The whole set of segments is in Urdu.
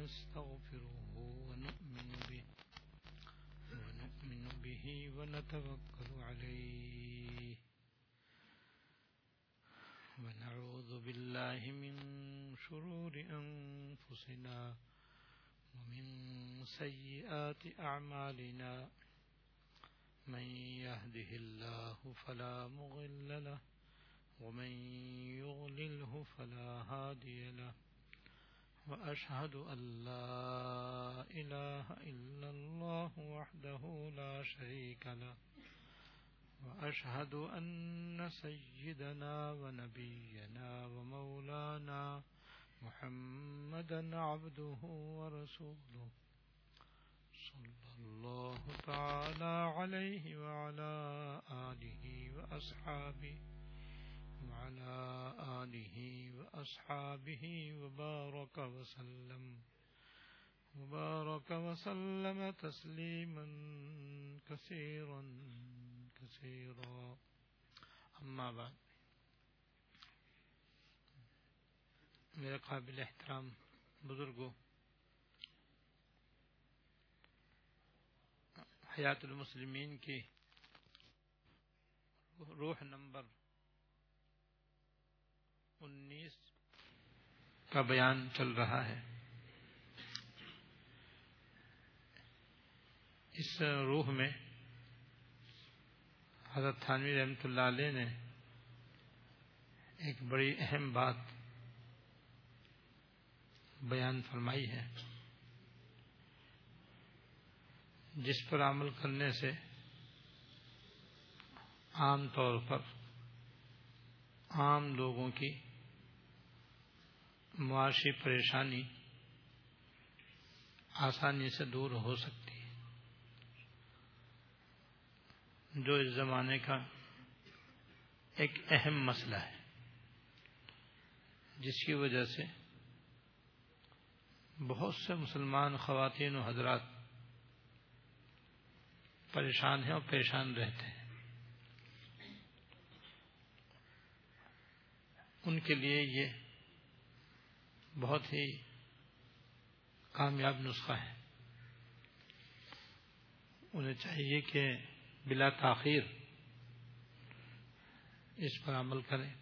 ونستغفره ونؤمن به ونؤمن به ونتوكل عليه ونعوذ بالله من شرور أنفسنا ومن سيئات أعمالنا من يهده الله فلا مغل له ومن يغلله فلا هادي له وأشهد أن لا إله إلا الله وحده لا شريك له، وأشهد أن سيدنا ونبينا ومولانا محمدا عبده ورسوله. صلى الله تعالى عليه وعلى آله وأصحابه وعلى آله وأصحابه وبارك وسلم. وبارك وسلم تسليما كثيرا كثيرا. أما بعد. میرے قابل احترام بزرگوں حیات المسلمین کی روح نمبر انیس کا بیان چل رہا ہے۔ اس روح میں حضرت تھانوی رحمۃ اللہ علیہ نے ایک بڑی اہم بات بیان فرمائی ہے۔ جس پر عمل کرنے سے عام طور پر عام لوگوں کی معاشی پریشانی آسانی سے دور ہو سکتی ہے۔ جو اس زمانے کا ایک اہم مسئلہ ہے، جس کی وجہ سے بہت سے مسلمان خواتین و حضرات پریشان ہیں اور پریشان رہتے ہیں۔ ان کے لیے یہ بہت ہی کامیاب نسخہ ہے۔ انہیں چاہیے کہ بلا تاخیر اس پر عمل کریں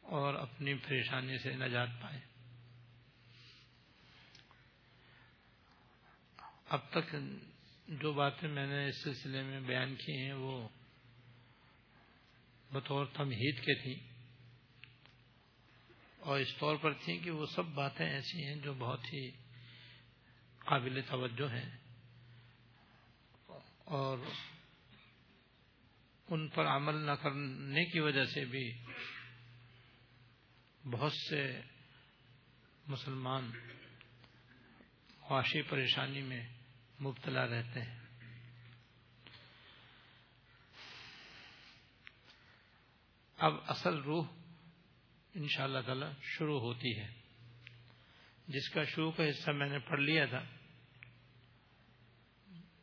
اور اپنی پریشانی سے نجات پائیں۔ اب تک جو باتیں میں نے اس سلسلے میں بیان کی ہیں وہ بطور تمہید کے تھیں۔ اور اس طور پر تھیں کہ وہ سب باتیں ایسی ہیں جو بہت ہی قابل توجہ ہیں اور ان پر عمل نہ کرنے کی وجہ سے بھی بہت سے مسلمان معاشی پریشانی میں مبتلا رہتے ہیں۔ اب اصل روح ان شاء اللہ تعالی شروع ہوتی ہے۔ جس کا شروع کا حصہ میں نے پڑھ لیا تھا،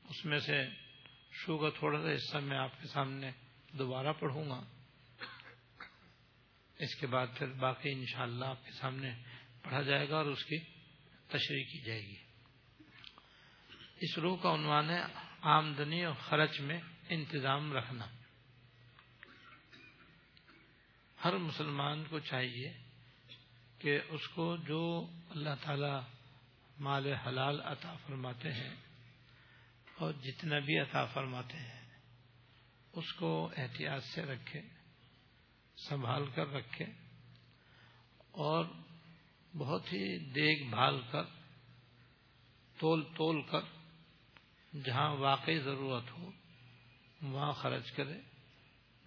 اس میں سے شروع کا تھوڑا سا حصہ میں آپ کے سامنے دوبارہ پڑھوں گا۔ اس کے بعد پھر باقی انشاءاللہ اللہ آپ کے سامنے پڑھا جائے گا اور اس کی تشریح کی جائے گی۔ اس روح کا عنوان ہے، آمدنی اور خرچ میں انتظام رکھنا۔ ہر مسلمان کو چاہیے کہ اس کو جو اللہ تعالی مال حلال عطا فرماتے ہیں اور جتنا بھی عطا فرماتے ہیں، اس کو احتیاط سے رکھے، سنبھال کر رکھے اور بہت ہی دیکھ بھال کر، تول تول کر جہاں واقعی ضرورت ہو، وہاں خرچ کرے،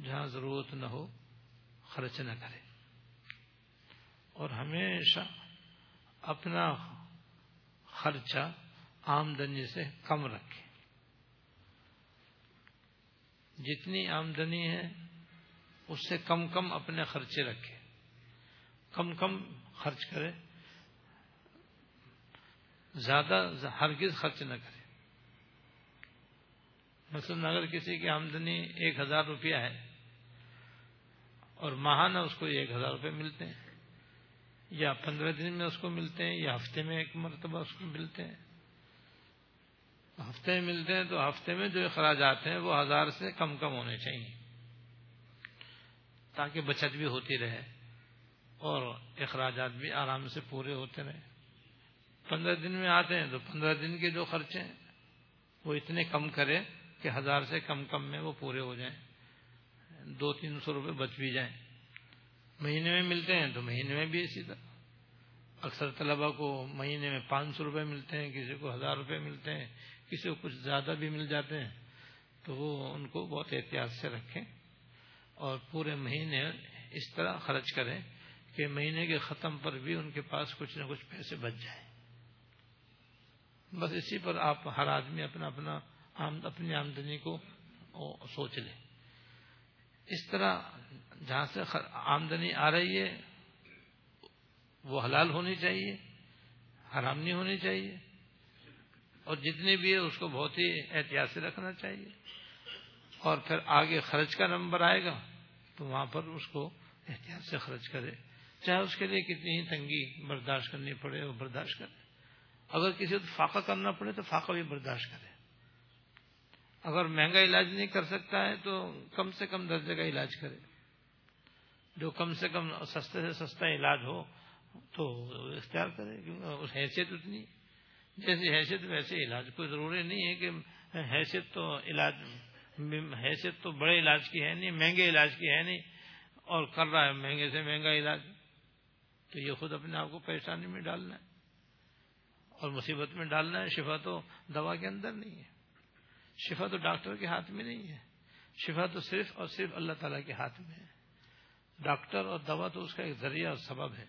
جہاں ضرورت نہ ہو خرچ نہ کرے۔ اور ہمیشہ اپنا خرچہ آمدنی سے کم رکھے۔ جتنی آمدنی ہے، اس سے کم کم اپنے خرچے رکھے۔ کم کم خرچ کرے۔ زیادہ ہرگز خرچ نہ کرے۔ مثلا اگر کسی کی آمدنی ایک ہزار روپیہ ہے اور ماہانہ اس کو ایک ہزار روپے ملتے ہیں، یا پندرہ دن میں اس کو ملتے ہیں، یا ہفتے میں ایک مرتبہ اس کو ملتے ہیں۔ ہفتے میں ملتے ہیں تو ہفتے میں جو اخراجات ہیں وہ ہزار سے کم کم ہونے چاہیے، تاکہ بچت بھی ہوتی رہے اور اخراجات بھی آرام سے پورے ہوتے رہے۔ پندرہ دن میں آتے ہیں تو پندرہ دن کے جو خرچے ہیں وہ اتنے کم کرے کہ ہزار سے کم کم میں وہ پورے ہو جائیں۔ دو تین سو روپے بچ بھی جائیں۔ مہینے میں ملتے ہیں تو مہینے میں بھی اسی طرح۔ اکثر طلبا کو مہینے میں پانچ سو روپے ملتے ہیں، کسی کو ہزار روپے ملتے ہیں، کسی کو کچھ زیادہ بھی مل جاتے ہیں۔ تو وہ ان کو بہت احتیاط سے رکھیں اور پورے مہینے اس طرح خرچ کریں کہ مہینے کے ختم پر بھی ان کے پاس کچھ نہ کچھ پیسے بچ جائیں۔ بس اسی پر آپ ہر آدمی اپنا اپنا اپنی آمدنی کو سوچ لیں۔ اس طرح جہاں سے آمدنی آ رہی ہے، وہ حلال ہونی چاہیے، حرام نہیں ہونی چاہیے، اور جتنی بھی ہے اس کو بہت ہی احتیاط سے رکھنا چاہیے۔ اور پھر آگے خرچ کا نمبر آئے گا، تو وہاں پر اس کو احتیاط سے خرچ کرے۔ چاہے اس کے لیے کتنی ہی تنگی برداشت کرنی پڑے وہ برداشت کرے۔ اگر کسی کو فاقہ کرنا پڑے تو فاقہ بھی برداشت کرے۔ اگر مہنگا علاج نہیں کر سکتا ہے تو کم سے کم درجے کا علاج کرے۔ جو کم سے کم سستے سے سستا علاج ہو تو اختیار کرے، کیونکہ اس حیثیت اتنی۔ جیسی حیثیت ویسے علاج، کوئی ضروری نہیں ہے کہ حیثیت تو علاج، حیثیت تو بڑے علاج کی ہے نہیں، مہنگے علاج کی ہے نہیں، اور کر رہا ہے مہنگے سے مہنگا علاج۔ تو یہ خود اپنے آپ کو پریشانی میں ڈالنا ہے اور مصیبت میں ڈالنا ہے، شفا تو دوا کے اندر نہیں ہے۔ شفا تو ڈاکٹر کے ہاتھ میں نہیں ہے۔ شفا تو صرف اور صرف اللہ تعالیٰ کے ہاتھ میں ہے۔ ڈاکٹر اور دوا تو اس کا ایک ذریعہ اور سبب ہے۔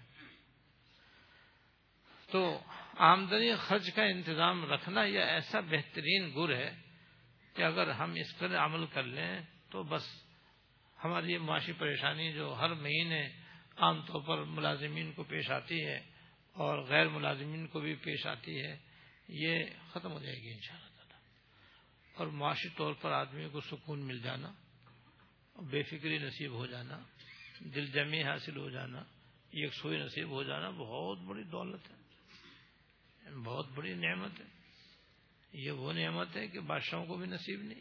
تو آمدنی خرچ کا انتظام رکھنا یہ ایسا بہترین گر ہے کہ اگر ہم اس پر عمل کر لیں تو بس ہماری معاشی پریشانی جو ہر مہینے عام طور پر ملازمین کو پیش آتی ہے اور غیر ملازمین کو بھی پیش آتی ہے، یہ ختم ہو جائے گی ان شاء اللہ اور معاشی طور پر آدمی کو سکون مل جانا، بے فکری نصیب ہو جانا، دل جمی حاصل ہو جانا ایک سوئی نصیب ہو جانا بہت بڑی دولت ہے، بہت بڑی نعمت ہے۔ یہ وہ نعمت ہے کہ بادشاہوں کو بھی نصیب نہیں،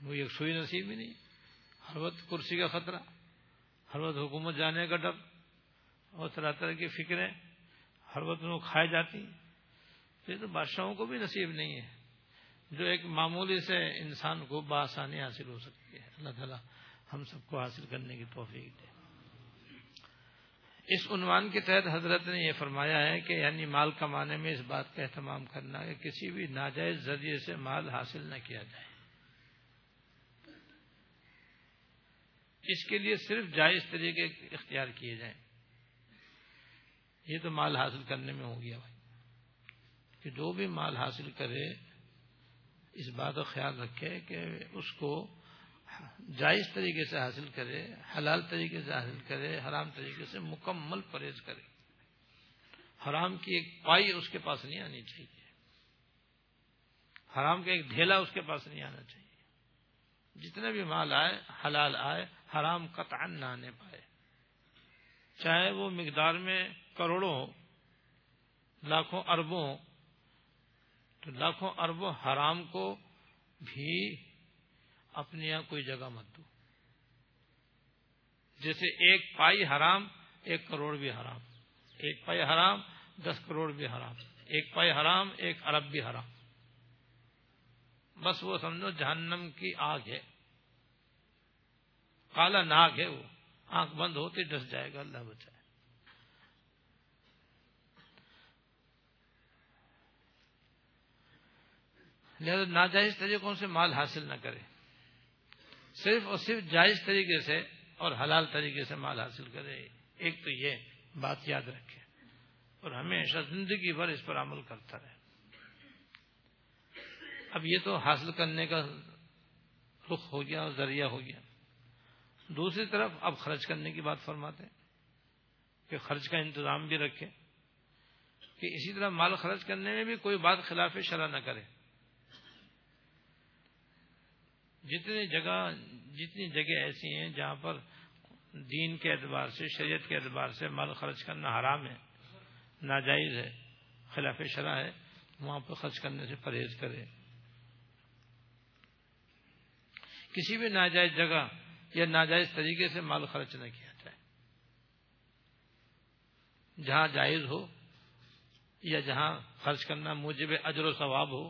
وہ ایک سوئی نصیب ہی نہیں۔ ہر وقت کرسی کا خطرہ، ہر وقت حکومت جانے کا ڈر اور طرح طرح کی فکریں، ہر وقت وہ کھائے جاتی، یہ تو بادشاہوں کو بھی نصیب نہیں ہے۔ جو ایک معمولی سے انسان کو بآسانی حاصل ہو سکتی ہے۔ اللہ تعالیٰ ہم سب کو حاصل کرنے کی توفیق دے۔ اس عنوان کے تحت حضرت نے یہ فرمایا ہے کہ یعنی مال کمانے میں اس بات کا اہتمام کرنا کہ کسی بھی ناجائز ذریعے سے مال حاصل نہ کیا جائے۔ اس کے لیے صرف جائز طریقے اختیار کیے جائیں۔ یہ تو مال حاصل کرنے میں ہو گیا بھائی۔ کہ جو بھی مال حاصل کرے اس بات کا خیال رکھے کہ اس کو جائز طریقے سے حاصل کرے، حلال طریقے سے حاصل کرے، حرام طریقے سے مکمل پرہیز کرے۔ حرام کی ایک پائی اس کے پاس نہیں آنی چاہیے۔ حرام کا ایک ڈھیلا اس کے پاس نہیں آنا چاہیے۔ جتنے بھی مال آئے، حلال آئے، حرام قطعا نہ آنے پائے۔ چاہے وہ مقدار میں کروڑوں لاکھوں اربوں تو لاکھوں اربوں حرام کو بھی اپنے یہاں کوئی جگہ مت دو۔ جیسے ایک پائی حرام، ایک کروڑ بھی حرام۔ ایک پائی حرام، دس کروڑ بھی حرام۔ ایک پائی حرام، ایک ارب بھی حرام۔ بس وہ سمجھو، جہنم کی آگ ہے۔ کالا ناگ ہے وہ۔ آنکھ بند ہوتی، ڈس جائے گا، اللہ بچائے۔ لہذا ناجائز طریقوں سے مال حاصل نہ کرے۔ صرف اور صرف جائز طریقے سے اور حلال طریقے سے مال حاصل کرے، ایک تو یہ بات یاد رکھے اور ہمیشہ زندگی بھر اس پر عمل کرتا رہے۔ اب یہ تو حاصل کرنے کا رخ ہو گیا اور ذریعہ ہو گیا۔ دوسری طرف اب خرچ کرنے کی بات فرماتے ہیں کہ خرچ کا انتظام بھی رکھے کہ اسی طرح مال خرچ کرنے میں بھی کوئی بات خلاف شرح نہ کرے۔ جتنی جگہ جتنی جگہ ایسی ہیں جہاں پر دین کے اعتبار سے، شریعت کے اعتبار سے مال خرچ کرنا حرام ہے، ناجائز ہے، خلاف شرح ہے، وہاں پہ خرچ کرنے سے پرہیز کرے کسی بھی ناجائز جگہ یا ناجائز طریقے سے مال خرچ نہ کیا جائے۔ جہاں جائز ہو یا جہاں خرچ کرنا موجب اجر و ثواب ہو،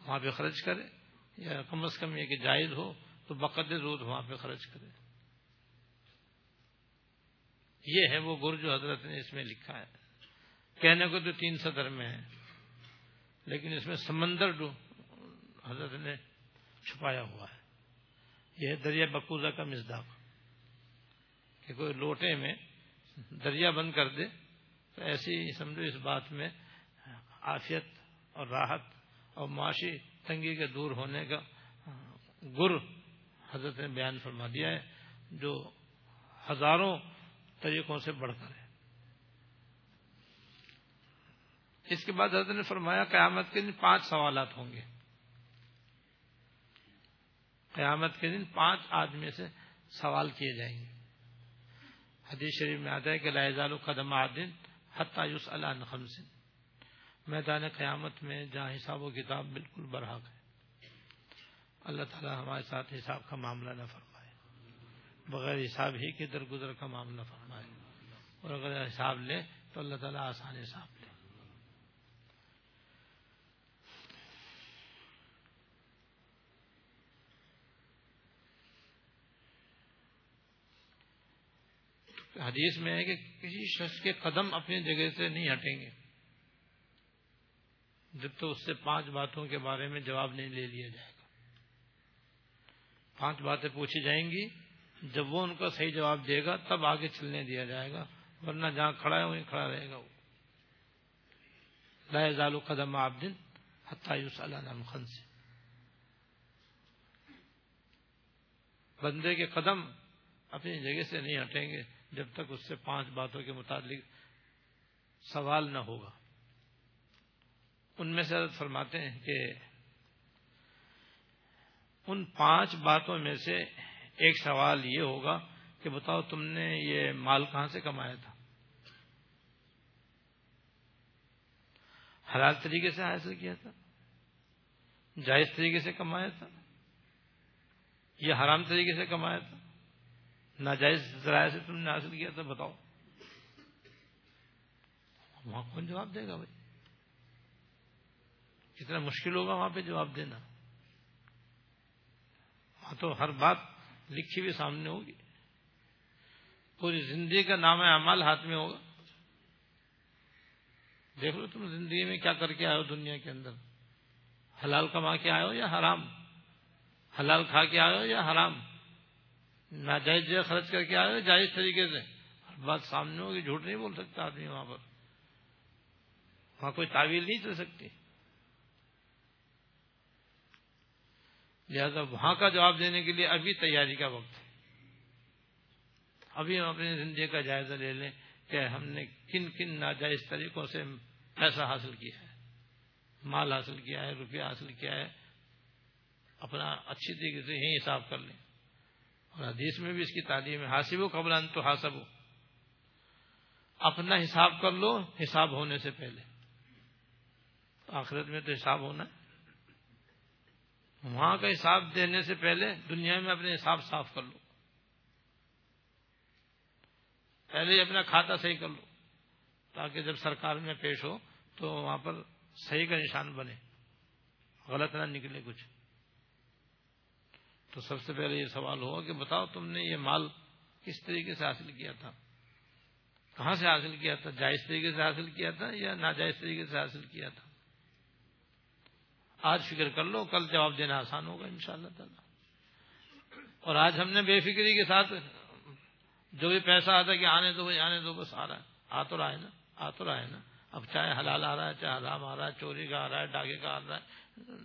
وہاں پہ خرچ کرے یا کم از کم یہ کہ جائز ہو تو بقد روز وہاں پہ خرچ کرے۔ یہ ہے وہ گر جو حضرت نے اس میں لکھا ہے۔ کہنے کو تو تین سطر میں ہے، لیکن اس میں سمندر حضرت نے چھپایا ہوا ہے۔ یہ دریا بکوزہ کا مزداق۔ کہ کوئی لوٹے میں دریا بند کر دے، تو ایسی سمجھو اس بات میں آفیت اور راحت اور معاشی تنگی کے دور ہونے کا گر حضرت نے بیان فرما دیا ہے، جو ہزاروں طریقوں سے بڑھ کر ہے اس کے بعد حضرت نے فرمایا، قیامت کے دن پانچ سوالات ہوں گے۔ قیامت کے دن پانچ آدمی سے سوال کیے جائیں گے۔ حدیث شریف میں آتا ہے کہ لائزال قدم عادن حتیس اللہ خمسن میدان قیامت میں جہاں حساب و کتاب بالکل برحق ہے۔ اللہ تعالی ہمارے ساتھ حساب کا معاملہ نہ فرمائے۔ بغیر حساب ہی کے درگزر کا معاملہ فرمائے۔ اور اگر حساب لے تو اللہ تعالیٰ آسان حساب لے۔ حدیث میں ہے کہ کسی شخص کے قدم اپنی جگہ سے نہیں ہٹیں گے۔ جب تو اس سے پانچ باتوں کے بارے میں جواب نہیں لے لیا جائے گا۔ پانچ باتیں پوچھی جائیں گی، جب وہ ان کا صحیح جواب دے گا، تب آگے چلنے دیا جائے گا، ورنہ جہاں کھڑا ہے وہیں کھڑا رہے گا وہ۔ لائے زالو قدم آپ دن حتیس اللہ خن سے بندے کے قدم اپنی جگہ سے نہیں ہٹیں گے جب تک اس سے پانچ باتوں کے متعلق سوال نہ ہوگا۔ ان میں سے حضرت فرماتے ہیں کہ ان پانچ باتوں میں سے ایک سوال یہ ہوگا کہ بتاؤ تم نے یہ مال کہاں سے کمایا تھا؟ حلال طریقے سے حاصل کیا تھا؟ جائز طریقے سے کمایا تھا؟ یا حرام طریقے سے کمایا تھا؟ ناجائز ذرائع سے تم نے حاصل کیا تھا؟ بتاؤ۔ وہاں کون جواب دے گا بھائی؟ کتنا مشکل ہوگا وہاں پہ جواب دینا۔ وہاں تو ہر بات لکھی ہوئی سامنے ہوگی۔ پوری زندگی کا نام اعمال ہاتھ میں ہوگا۔ دیکھ لو تم زندگی میں کیا کر کے آئے ہو دنیا کے اندر۔ حلال کما کے آئے ہو یا حرام؟ حلال کھا کے آئے ہو یا حرام؟ ناجائز جو خرچ کر کے آئے جائز طریقے سے؟ ہر بات سامنے ہوگی، جھوٹ نہیں بول سکتا آدمی وہاں پر۔ وہاں کوئی تعویل نہیں چل سکتی۔ لہذا وہاں کا جواب دینے کے لیے ابھی تیاری کا وقت ہے۔ ابھی ہم اپنی زندگی کا جائزہ لے لیں کہ ہم نے کن کن ناجائز طریقوں سے پیسہ حاصل کیا ہے۔ مال حاصل کیا ہے، روپیہ حاصل کیا ہے۔ اپنا اچھی طریقے سے یہی حساب کر لیں۔ اور حدیث میں بھی اس کی تعلیم ہے حاصب و قبل تو حاصب ہو اپنا حساب کر لو، حساب ہونے سے پہلے۔ آخرت میں تو حساب ہونا ہے۔ وہاں کا حساب دینے سے پہلے دنیا میں اپنے حساب صاف کر لو۔ پہلے اپنا کھاتا صحیح کر لو، تاکہ جب سرکار میں پیش ہو تو وہاں پر صحیح کا نشان بنے۔ غلط نہ نکلے کچھ۔ تو سب سے پہلے یہ سوال ہوا کہ بتاؤ تم نے یہ مال کس طریقے سے حاصل کیا تھا؟ کہاں سے حاصل کیا تھا؟ جائز طریقے سے حاصل کیا تھا یا ناجائز طریقے سے حاصل کیا تھا؟ آج فکر کر لو، کل جواب دینا آسان ہوگا ان شاء اللہ تعالی۔ اور آج ہم نے بے فکری کے ساتھ جو بھی پیسہ آتا ہے کہ آنے دو بھائی، آنے دو، بس آ رہا ہے۔ آ تو رہا ہے نا، آ تو رہا ہے نا۔ اب چاہے حلال آ رہا ہے، چاہے حرام آ رہا ہے، چوری کا آ رہا ہے، ڈاکے کا آ رہا ہے،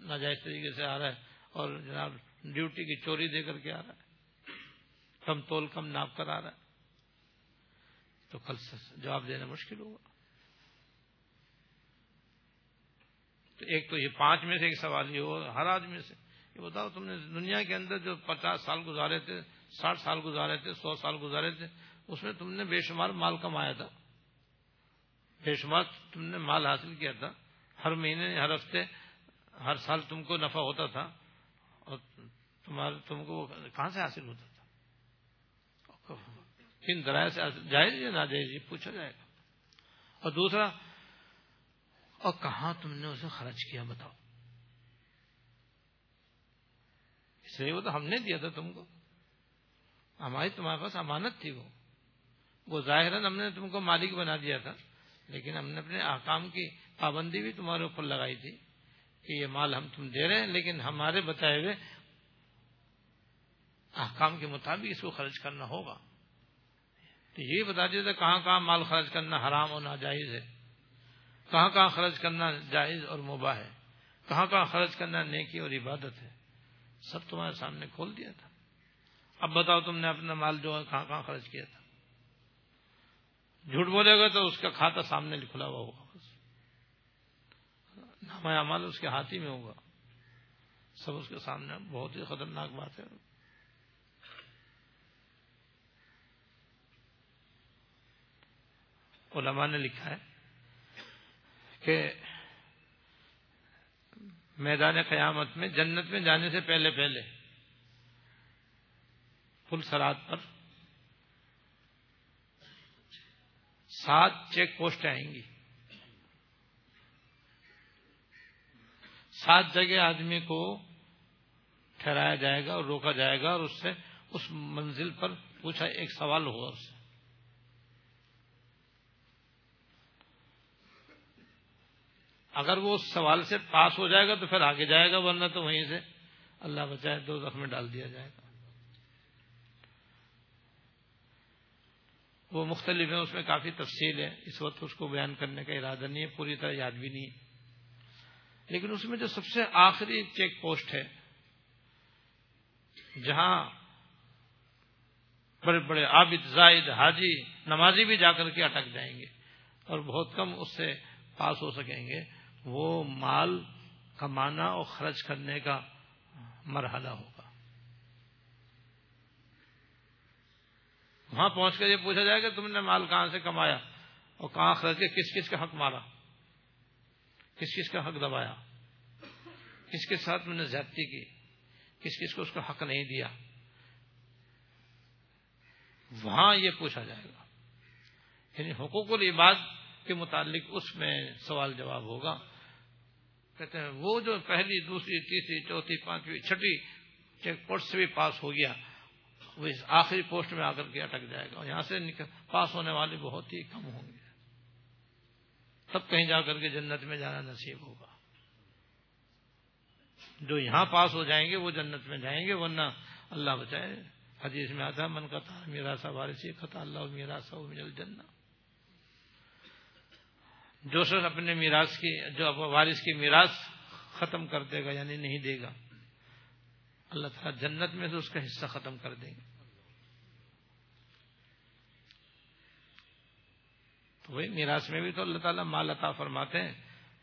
ناجائز طریقے سے آ رہا ہے، اور جناب ڈیوٹی کی چوری دے کر کے آ رہا ہے۔ کم تول، کم ناپ کر آ رہا ہے۔ تو کل جواب دینا مشکل ہوگا۔ تو ایک تو یہ پانچ میں سے ایک سوال یہ ہو، ہر آدمی سے۔ یہ بتاؤ، تم نے دنیا کے اندر جو پچاس سال گزارے تھے، ساٹھ سال گزارے تھے، سو سال گزارے تھے، اس میں تم نے بے شمار مال کمایا تھا۔ بے شمار تم نے مال حاصل کیا تھا۔ ہر مہینے، ہر ہفتے، ہر سال تم کو نفع ہوتا تھا اور تمہارے، تم کو کہاں سے حاصل ہوتا تھا؟ کن ذرائع سے جائز یا نہ جائز یہ پوچھا جائے گا۔ اور دوسرا اور کہاں تم نے اسے خرچ کیا بتاؤ؟ اس لیے وہ تو ہم نے دیا تھا تم کو۔ ہماری تمہارے پاس امانت تھی وہ۔ وہ ظاہر ہم نے تم کو مالک بنا دیا تھا، لیکن ہم نے اپنے احکام کی پابندی بھی تمہارے اوپر لگائی تھی کہ یہ مال ہم تم دے رہے ہیں، لیکن ہمارے بتائے ہوئے احکام کے مطابق اس کو خرچ کرنا ہوگا۔ تو یہ بتا دیا تھا کہاں کہاں مال خرچ کرنا حرام اور ناجائز ہے۔ کہاں کہاں خرچ کرنا جائز اور مباح ہے؟ کہاں کہاں خرچ کرنا نیکی اور عبادت ہے؟ سب تمہارے سامنے کھول دیا تھا۔ اب بتاؤ تم نے اپنا مال جو ہے کہاں کہاں خرچ کیا تھا؟ جھوٹ بولے گا تو اس کا کھاتا سامنے کھلا ہوا ہوگا نام مال اس کے ہاتھ ہی میں ہوگا۔ سب اس کے سامنے۔ بہت ہی خطرناک بات ہے۔ علماء نے لکھا ہے کہ میدان قیامت میں، جنت میں جانے سے پہلے پہلے پل سرات پر سات چیک پوسٹ آئیں گی۔ سات جگہ آدمی کو ٹھہرایا جائے گا اور روکا جائے گا اور اس سے اس منزل پر پوچھا ایک سوال ہوگا اس سے۔ اگر وہ اس سوال سے پاس ہو جائے گا تو پھر آگے جائے گا، ورنہ تو وہیں سے اللہ بچائے دو زخم میں ڈال دیا جائے گا۔ وہ مختلف ہیں، اس میں کافی تفصیل ہے۔ اس وقت اس کو بیان کرنے کا ارادہ نہیں ہے، پوری طرح یاد بھی نہیں ہے۔ لیکن اس میں جو سب سے آخری چیک پوسٹ ہے، جہاں بڑے بڑے عابد، زائد، حاجی، نمازی بھی جا کر کے اٹک جائیں گے اور بہت کم اس سے پاس ہو سکیں گے۔ وہ مال کمانا اور خرچ کرنے کا مرحلہ ہوگا۔ وہاں پہنچ کر یہ پوچھا جائے کہ تم نے مال کہاں سے کمایا اور کہاں خرچ کے کس کس کا حق مارا؟ کس کس کا حق دبایا؟ کس کے ساتھ میں نے زیادتی کی؟ کس کس کو اس کا حق نہیں دیا؟ وہاں یہ پوچھا جائے گا۔ یعنی حقوق العباد کے متعلق اس میں سوال جواب ہوگا۔ کہتے ہیں، وہ جو پہلی، دوسری، تیسری، چوتھی، پانچویں، چھٹی چیک پوسٹ سے بھی پاس ہو گیا، وہ اس آخری پوسٹ میں آ کر کے اٹک جائے گا، اور یہاں سے پاس ہونے والے بہت ہی کم ہوں گے۔ تب کہیں جا کر کے جنت میں جانا نصیب ہوگا۔ جو یہاں پاس ہو جائیں گے، وہ جنت میں جائیں گے، ورنہ اللہ بچائے، حدیث میں آتا من کا تھا میرا سا وارثی خطا اللہ میرا سا مل جن جو شخص اپنے میراث کی، جو وارث کی میراث ختم کر دے گا یعنی نہیں دے گا، اللہ تعالیٰ جنت میں سے اس کا حصہ ختم کر دیں گے۔ تو وہی میراث میں بھی تو اللہ تعالیٰ مال عطا فرماتے ہیں،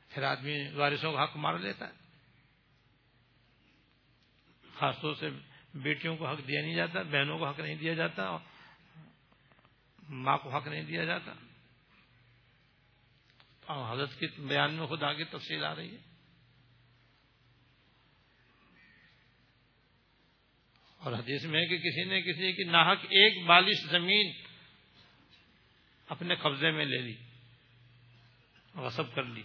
پھر آدمی وارثوں کا حق مار لیتا ہے۔ خاص طور سے بیٹیوں کو حق دیا نہیں جاتا، بہنوں کو حق نہیں دیا جاتا، ماں کو حق نہیں دیا جاتا۔ حضرت کے بیان میں خود آگے تفصیل آ رہی ہے۔ اور حدیث میں کہ کسی نے کسی کی ناحک ایک بالش زمین اپنے قبضے میں لے لی، غصب کر لی۔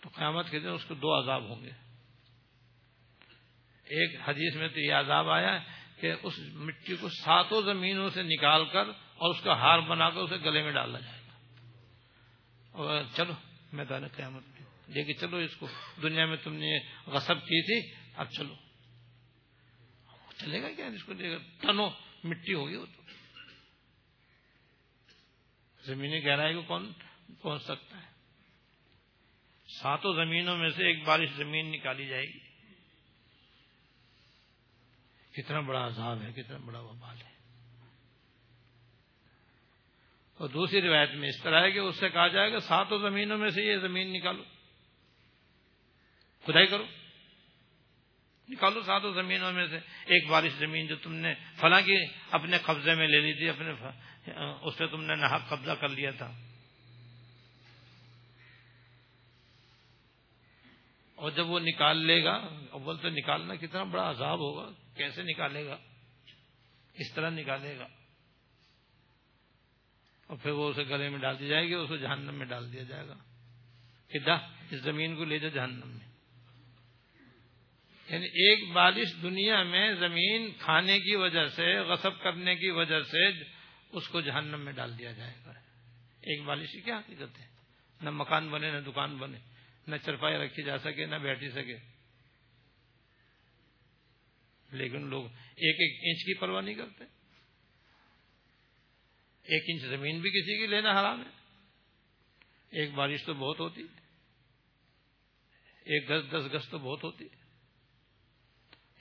تو قیامت کے دن اس کو دو عذاب ہوں گے۔ ایک حدیث میں تو یہ عذاب آیا کہ اس مٹی کو ساتوں زمینوں سے نکال کر اور اس کا ہار بنا کر اسے گلے میں ڈالا جائے اور چلو، میدان قیامت میں۔ لے کے چلو، اس کو دنیا میں تم نے غصب کی تھی، اب چلو۔ چلے گا کیا؟ اس کو لے کر ٹنو مٹی ہوگی وہ تو۔ زمینی گہرائی کو کون پہنچ سکتا ہے؟ ساتوں زمینوں میں سے ایک بارش زمین نکالی جائے گی۔ کتنا بڑا عذاب ہے، کتنا بڑا وبال ہے۔ اور دوسری روایت میں اس طرح ہے کہ اس سے کہا جائے گا ساتوں زمینوں میں سے یہ زمین نکالو۔ کھدائی کرو۔ نکالو ساتوں زمینوں میں سے۔ ایک بارش زمین جو تم نے فلاں کی اپنے قبضے میں لے لی تھی، اپنے اس پہ تم نے نحق قبضہ کر لیا تھا۔ اور جب وہ نکال لے گا، اول تو نکالنا کتنا بڑا عذاب ہوگا، کیسے نکالے گا؟ اس طرح نکالے گا؟ اور پھر وہ اسے گلے میں ڈال دی جائے گی اسے جہنم میں ڈال دیا جائے گا۔ کہ دا اس زمین کو لے جا جہنم میں۔ یعنی ایک بارش دنیا میں زمین کھانے کی وجہ سے، غصب کرنے کی وجہ سے اس کو جہنم میں ڈال دیا جائے گا۔ ایک بارش کی کیا حقیقت ہے؟ نہ مکان بنے، نہ دکان بنے، نہ چرپائی رکھی جا سکے، نہ بیٹھی سکے۔ لیکن لوگ ایک ایک انچ کی پرواہ نہیں کرتے۔ ایک انچ زمین بھی کسی کی لینا حرام ہے۔ ایک بارش تو بہت ہوتی ایک گز، دس گز تو بہت ہوتی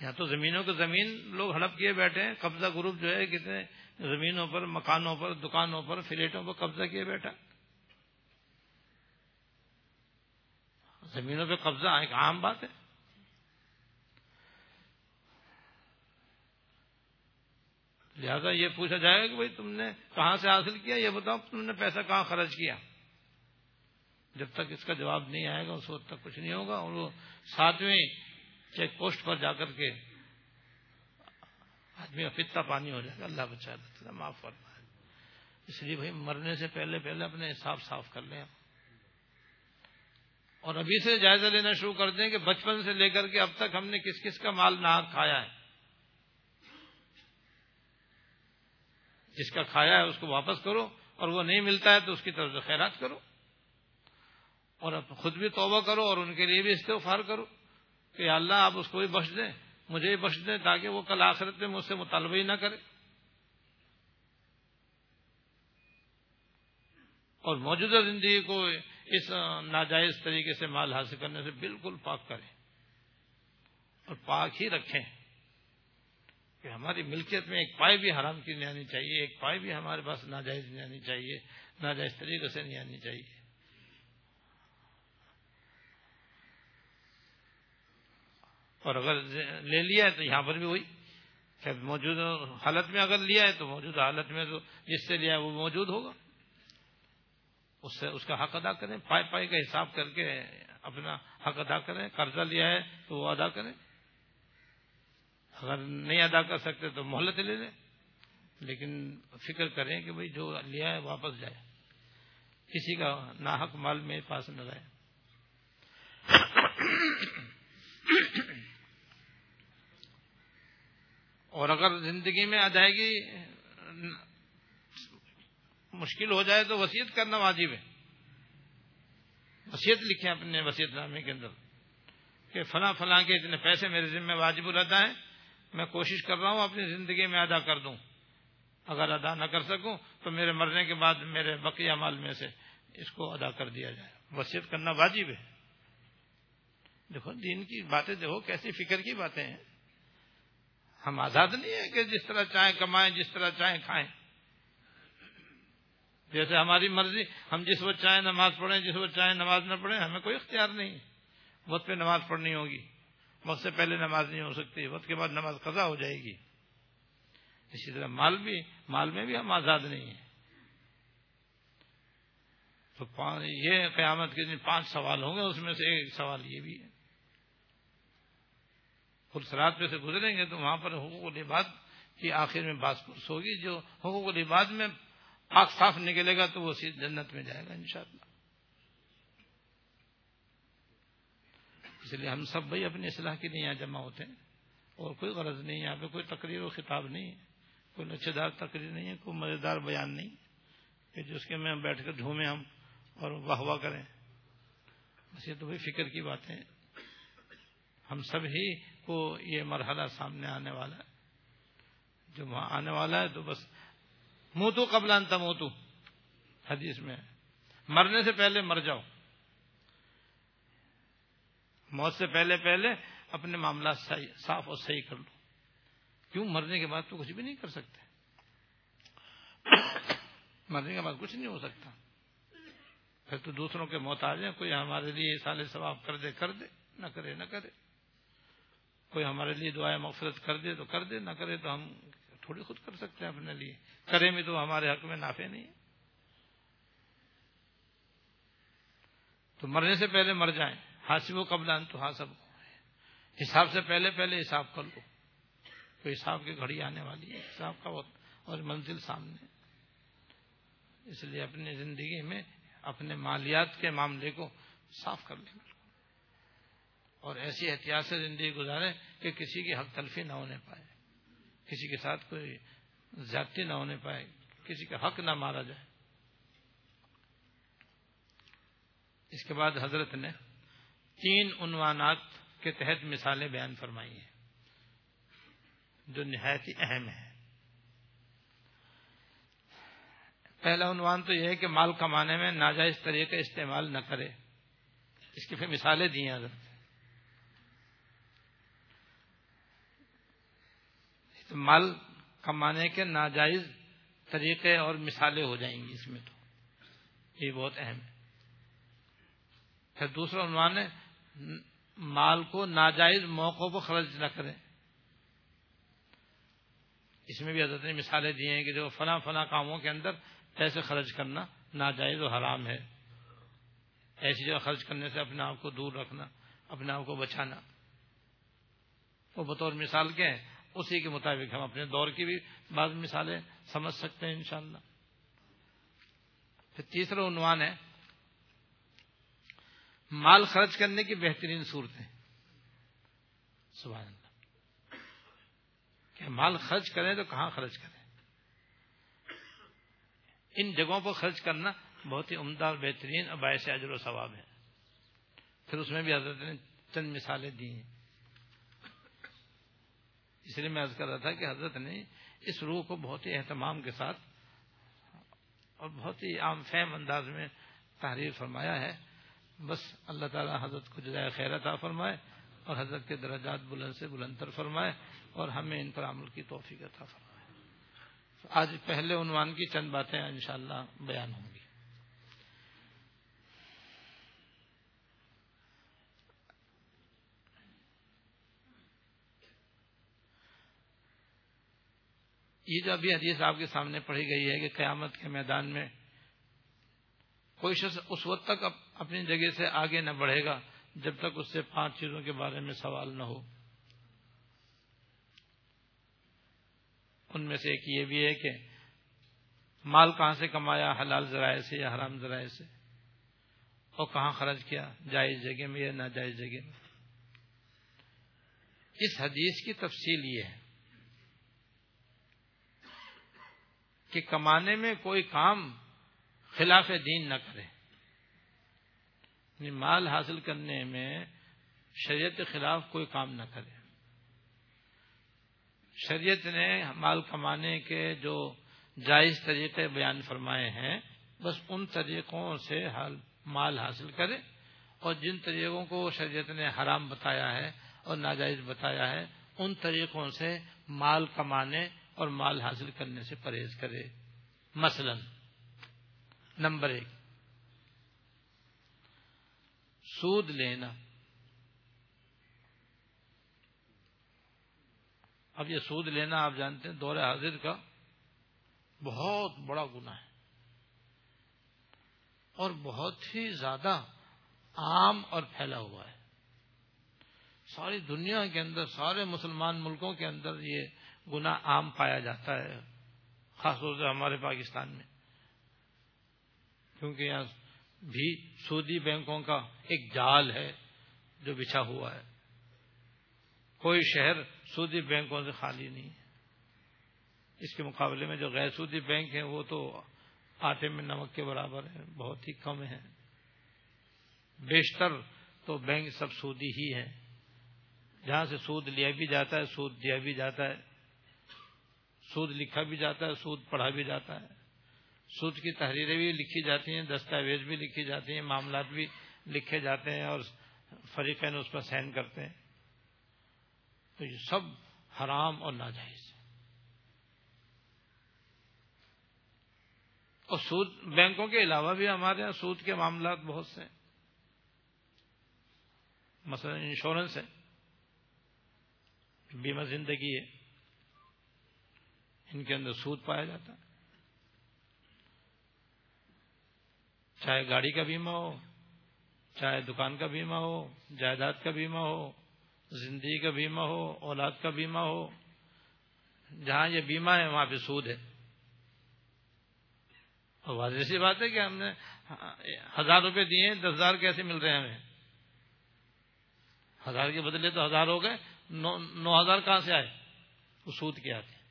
یہاں تو زمینوں کے زمین لوگ ہڑپ کیے بیٹھے ہیں۔ قبضہ گروپ جو ہے، کتنے زمینوں پر، مکانوں پر، دکانوں پر، فلیٹوں پر قبضہ کیے بیٹھا زمینوں پہ قبضہ ایک عام بات ہے۔ لہذا یہ پوچھا جائے گا کہ بھائی تم نے کہاں سے حاصل کیا؟ یہ بتاؤ تم نے پیسہ کہاں خرچ کیا؟ جب تک اس کا جواب نہیں آئے گا، اس وقت تک کچھ نہیں ہوگا۔ اور وہ ساتویں چیک پوسٹ پر جا کر کے آدمی فتہ پانی ہو جائے گا۔ اللہ بچا معاف کرنا ہے اس لیے بھائی مرنے سے پہلے پہلے اپنے حساب صاف کر لیں۔ اور ابھی سے جائزہ لینا شروع کر دیں کہ بچپن سے لے کر کے اب تک ہم نے کس کس کا مال نہ کھایا ہے۔ جس کا کھایا ہے اس کو واپس کرو اور وہ نہیں ملتا ہے تو اس کی طرف سے خیرات کرو اور خود بھی توبہ کرو اور ان کے لیے بھی استغفار کرو کہ اللہ آپ اس کو بھی بخش دیں، مجھے بھی بخش دیں تاکہ وہ کل آخرت میں مجھ سے مطالبہ ہی نہ کرے۔ اور موجودہ زندگی کو اس ناجائز طریقے سے مال حاصل کرنے سے بالکل پاک کریں اور پاک ہی رکھیں۔ کہ ہماری ملکیت میں ایک پائے بھی حرام کی نہیں آنی چاہیے، ایک پائے بھی ہمارے پاس ناجائز نہیں آنی چاہیے، ناجائز طریقے سے نہیں آنی چاہیے۔ اور اگر لے لیا ہے تو یہاں پر بھی وہی۔ موجود حالت میں اگر لیا ہے تو موجود حالت میں تو جس سے لیا ہے وہ موجود ہوگا۔ اس سے اس کا حق ادا کریں پائے پائے کا حساب کر کے اپنا حق ادا کریں، قرضہ لیا ہے تو وہ ادا کریں۔ اگر نہیں ادا کر سکتے تو مہلت لے لیں۔ لیکن فکر کریں کہ بھائی جو لیا ہے واپس جائے۔ کسی کا ناحق مال میرے پاس نہ رہے۔ اور اگر زندگی میں ادائیگی مشکل ہو جائے تو وسیعت کرنا واجب ہے۔ وسیعت لکھیں اپنے وسیعت نامے کے اندر کہ فلاں فلاں کے اتنے پیسے میرے ذمہ واجب رہتا ہے۔ میں کوشش کر رہا ہوں، اپنی زندگی میں ادا کر دوں۔ اگر ادا نہ کر سکوں تو میرے مرنے کے بعد میرے بقیہ مال میں سے اس کو ادا کر دیا جائے۔ وسیعت کرنا واجب ہے۔ دیکھو، دین کی باتیں دیکھو، کیسی فکر کی باتیں ہیں۔ ہم آزاد نہیں ہیں کہ جس طرح چاہیں کمائیں، جس طرح چاہیں کھائیں۔ جیسے ہماری مرضی، ہم جس وقت چاہیں نماز پڑھیں، جس وقت چاہیں نماز نہ پڑھیں، ہمیں کوئی اختیار نہیں۔ وقت پہ نماز پڑھنی ہوگی۔ وقت سے پہلے نماز نہیں ہو سکتی، وقت کے بعد نماز قضا ہو جائے گی۔ اسی طرح مال بھی، مال میں بھی ہم آزاد نہیں ہیں۔ تو یہ قیامت کے دن پانچ سوال ہوں گے، اس میں سے ایک سوال یہ بھی ہے۔ سرات پہ سے گزریں گے تو وہاں پر حقوق العباد کی آخر میں باس پرس ہوگی، جو حقوق العباد میں پاک صاف نکلے گا تو وہ جنت میں جائے گا انشاءاللہ۔ اس لیے ہم سب بھائی اپنی اصلاح کے لیے یہاں جمع ہوتے ہیں۔ اور کوئی غرض نہیں یہاں پہ کوئی تقریر و خطاب نہیں ہے، کوئی لچھے دار تقریر نہیں ہے، کوئی مزیدار بیان نہیں کہ جس کے میں بیٹھ کر جھومے ہم اور واہ واہ کریں۔ بس یہ تو بھائی فکر کی باتیں ہم سب ہی کو یہ مرحلہ سامنے آنے والا ہے۔ جو وہاں آنے والا ہے تو بس منہ تو قبل انت منہ تو حدیث میں۔ مرنے سے پہلے مر جاؤ۔ موت سے پہلے پہلے اپنے معاملات صاف اور صحیح کر لو۔ کیوں؟ مرنے کے بعد تو کچھ بھی نہیں کر سکتے۔ مرنے کے بعد کچھ نہیں ہو سکتا۔ پھر تو دوسروں کے موت آ جائیں۔ کوئی ہمارے لیے سال ثواب کر دے کر دے۔ نہ کرے نہ کرے۔ کوئی ہمارے لیے دعائیں مغفرت کر دے تو کر دے، نہ کرے تو ہم تھوڑی خود کر سکتے ہیں اپنے لیے۔ کرے بھی تو ہمارے حق میں نافع نہیں تو مرنے سے پہلے مر جائیں۔ حاصل و قبل تو ہاں سب حساب سے پہلے پہلے حساب کر لو۔ تو حساب کی گھڑی آنے والی ہے۔ حساب کا وقت اور منزل سامنے۔ اس لیے اپنی زندگی میں اپنے مالیات کے معاملے کو صاف کر لیں۔ اور ایسی احتیاط سے زندگی گزارے کہ کسی کی حق تلفی نہ ہونے پائے۔ کسی کے ساتھ کوئی زیادتی نہ ہونے پائے۔ کسی کا حق نہ مارا جائے۔ اس کے بعد حضرت نے تین عنوانات کے تحت مثالیں بیان فرمائی ہیں، جو نہایت ہی اہم ہے پہلا عنوان تو یہ ہے کہ مال کمانے میں ناجائز طریقے استعمال نہ کرے۔ اس کی پھر مثالیں دی ہیں۔ حضرت مال کمانے کے ناجائز طریقے اور مثالیں ہو جائیں گی اس میں تو۔ یہ بہت اہم ہے۔ پھر دوسرا عنوان ہے مال کو ناجائز موقعوں پر خرچ نہ کریں۔ اس میں بھی حضرت نے مثالیں دی ہیں کہ جو فلاں فلاں کاموں کے اندر پیسے خرچ کرنا ناجائز و حرام ہے۔ ایسی جگہ خرچ کرنے سے اپنے آپ کو دور رکھنا، اپنے آپ کو بچانا۔ وہ بطور مثال کے ہیں اسی کے مطابق ہم اپنے دور کی بھی بعض مثالیں سمجھ سکتے ہیں انشاءاللہ۔ پھر تیسرا عنوان ہے مال خرچ کرنے کی بہترین صورتیں۔ سبحان اللہ۔ کہ مال خرچ کریں تو کہاں خرچ کریں؟ ان جگہوں پر خرچ کرنا بہت ہی عمدہ اور بہترین باعث اجر و ثواب ہے۔ پھر اس میں بھی حضرت نے چند مثالیں دی ہیں۔ اس لیے میں عرض کر رہا تھا کہ حضرت نے اس روح کو بہت ہی اہتمام کے ساتھ اور بہت ہی عام فہم انداز میں تحریر فرمایا ہے۔ بس اللہ تعالی حضرت کو جزائے خیر عطا فرمائے اور حضرت کے درجات بلند سے بلندر فرمائے اور ہمیں ان پر عمل کی توفیق عطا فرمائے۔ آج پہلے عنوان کی چند باتیں انشاءاللہ بیان ہوں گی۔ یہ جو ابھی حدیث آپ کے سامنے پڑھی گئی ہے کہ قیامت کے میدان میں کوئی شخص اس وقت تک اپنی جگہ سے آگے نہ بڑھے گا جب تک اس سے پانچ چیزوں کے بارے میں سوال نہ ہو۔ ان میں سے ایک یہ بھی ہے کہ مال کہاں سے کمایا، حلال ذرائع سے یا حرام ذرائع سے؟ اور کہاں خرچ کیا، جائز جگہ میں یا ناجائز جگہ میں؟ اس حدیث کی تفصیل یہ ہے کہ کمانے میں کوئی کام خلاف دین نہ کرے۔ یعنی مال حاصل کرنے میں شریعت کے خلاف کوئی کام نہ کرے۔ شریعت نے مال کمانے کے جو جائز طریقے بیان فرمائے ہیں، بس ان طریقوں سے مال حاصل کرے۔ اور جن طریقوں کو شریعت نے حرام بتایا ہے اور ناجائز بتایا ہے، ان طریقوں سے مال کمانے اور مال حاصل کرنے سے پرہیز کرے۔ مثلا نمبر ایک۔ سود لینا۔ اب یہ سود لینا آپ جانتے ہیں، دور حاضر کا بہت بڑا گنا ہے۔ اور بہت ہی زیادہ عام اور پھیلا ہوا ہے۔ ساری دنیا کے اندر، سارے مسلمان ملکوں کے اندر یہ گنا عام پایا جاتا ہے، خاص طور سے ہمارے پاکستان میں۔ کیونکہ یہاں بھی سودی بینکوں کا ایک جال ہے جو بچھا ہوا ہے۔ کوئی شہر سودی بینکوں سے خالی نہیں ہے۔ اس کے مقابلے میں جو غیر سودی بینک ہیں، وہ تو آٹے میں نمک کے برابر ہیں، بہت ہی کم ہیں۔ بیشتر تو بینک سب سودی ہی ہے جہاں سے سود لیا بھی جاتا ہے سود دیا بھی جاتا ہے۔ سود لکھا بھی جاتا ہے سود پڑھا بھی جاتا ہے۔ سود کی تحریریں بھی لکھی جاتی ہیں، دستاویز بھی لکھی جاتی ہیں، معاملات بھی لکھے جاتے ہیں اور فریقین اس پر سین کرتے ہیں۔ تو یہ سب حرام اور ناجائز اور سود بینکوں کے علاوہ بھی ہمارے یہاں سود کے معاملات بہت سے مثلا انشورنس ہے، بیمہ زندگی ہے، ان کے اندر سود پایا جاتا ہے۔ چاہے گاڑی کا بیمہ ہو، چاہے دکان کا بیمہ ہو، جائیداد کا بیمہ ہو، زندگی کا بیمہ ہو، اولاد کا بیمہ ہو، جہاں یہ بیمہ ہے وہاں پہ سود ہے۔ اور واضح سی بات ہے کہ ہم نے ہزار روپے دیے، دس ہزار کیسے مل رہے ہیں ہمیں؟ ہزار کے بدلے تو ہزار ہو گئے، نو ہزار کہاں سے آئے؟ وہ سود کیا تھے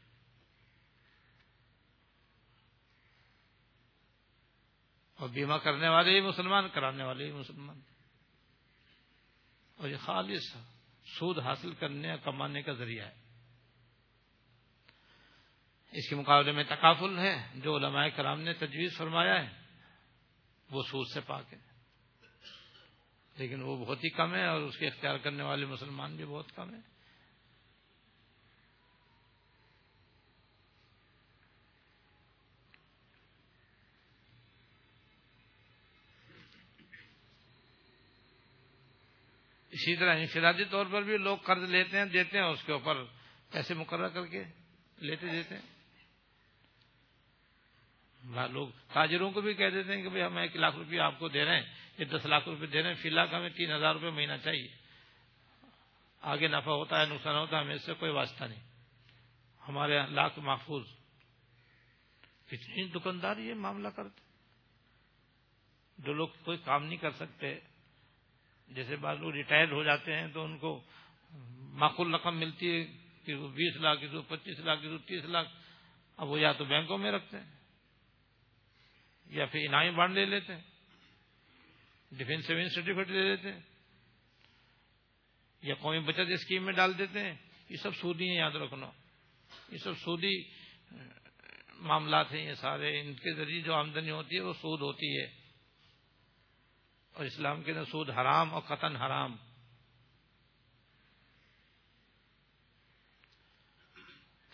اور بیمہ کرنے والے ہی مسلمان، کرانے والے ہی مسلمان۔ اور یہ خالص سود حاصل کرنے اور کمانے کا ذریعہ ہے۔ اس کے مقابلے میں تقافل ہے جو علماء کرام نے تجویز فرمایا ہے، وہ سود سے پاک ہے لیکن وہ بہت ہی کم ہے اور اس کے اختیار کرنے والے مسلمان بھی بہت کم ہیں۔ اسی طرح انفرادی طور پر بھی لوگ قرض لیتے ہیں، دیتے ہیں، اس کے اوپر پیسے مقرر کر کے لیتے دیتے ہیں۔ لوگ تاجروں کو بھی کہہ دیتے ہیں کہ ہم ایک لاکھ روپیہ آپ کو دے رہے ہیں، یہ دس لاکھ روپے دے رہے ہیں، فی الحال ہمیں تین ہزار روپے مہینہ چاہیے۔ آگے نفع ہوتا ہے، نقصان ہوتا ہے، ہمیں اس سے کوئی واسطہ نہیں۔ ہمارے لاکھ محفوظ۔ کتنی دکاندار یہ معاملہ کرتے جو لوگ کوئی کام نہیں کر سکتے جیسے بعض لوگ ریٹائر ہو جاتے ہیں تو ان کو معقول رقم ملتی ہے کہ وہ بیس لاکھ کسی کو پچیس لاکھ کسی کو تیس لاکھ، اب وہ یا تو بینکوں میں رکھتے ہیں یا پھر انعامی بانڈ لے لیتے ہیں، ڈیفینس سیونگ سرٹیفکیٹ لے لیتے ہیں، یا قومی بچت اسکیم میں ڈال دیتے ہیں۔ یہ سب سودی ہیں، یاد رکھنا۔ یہ سب سودی معاملات ہیں، یہ سارے ان کے ذریعے جو آمدنی ہوتی ہے وہ سود ہوتی ہے۔ اور اسلام کے اندر سود حرام اور قطن حرام۔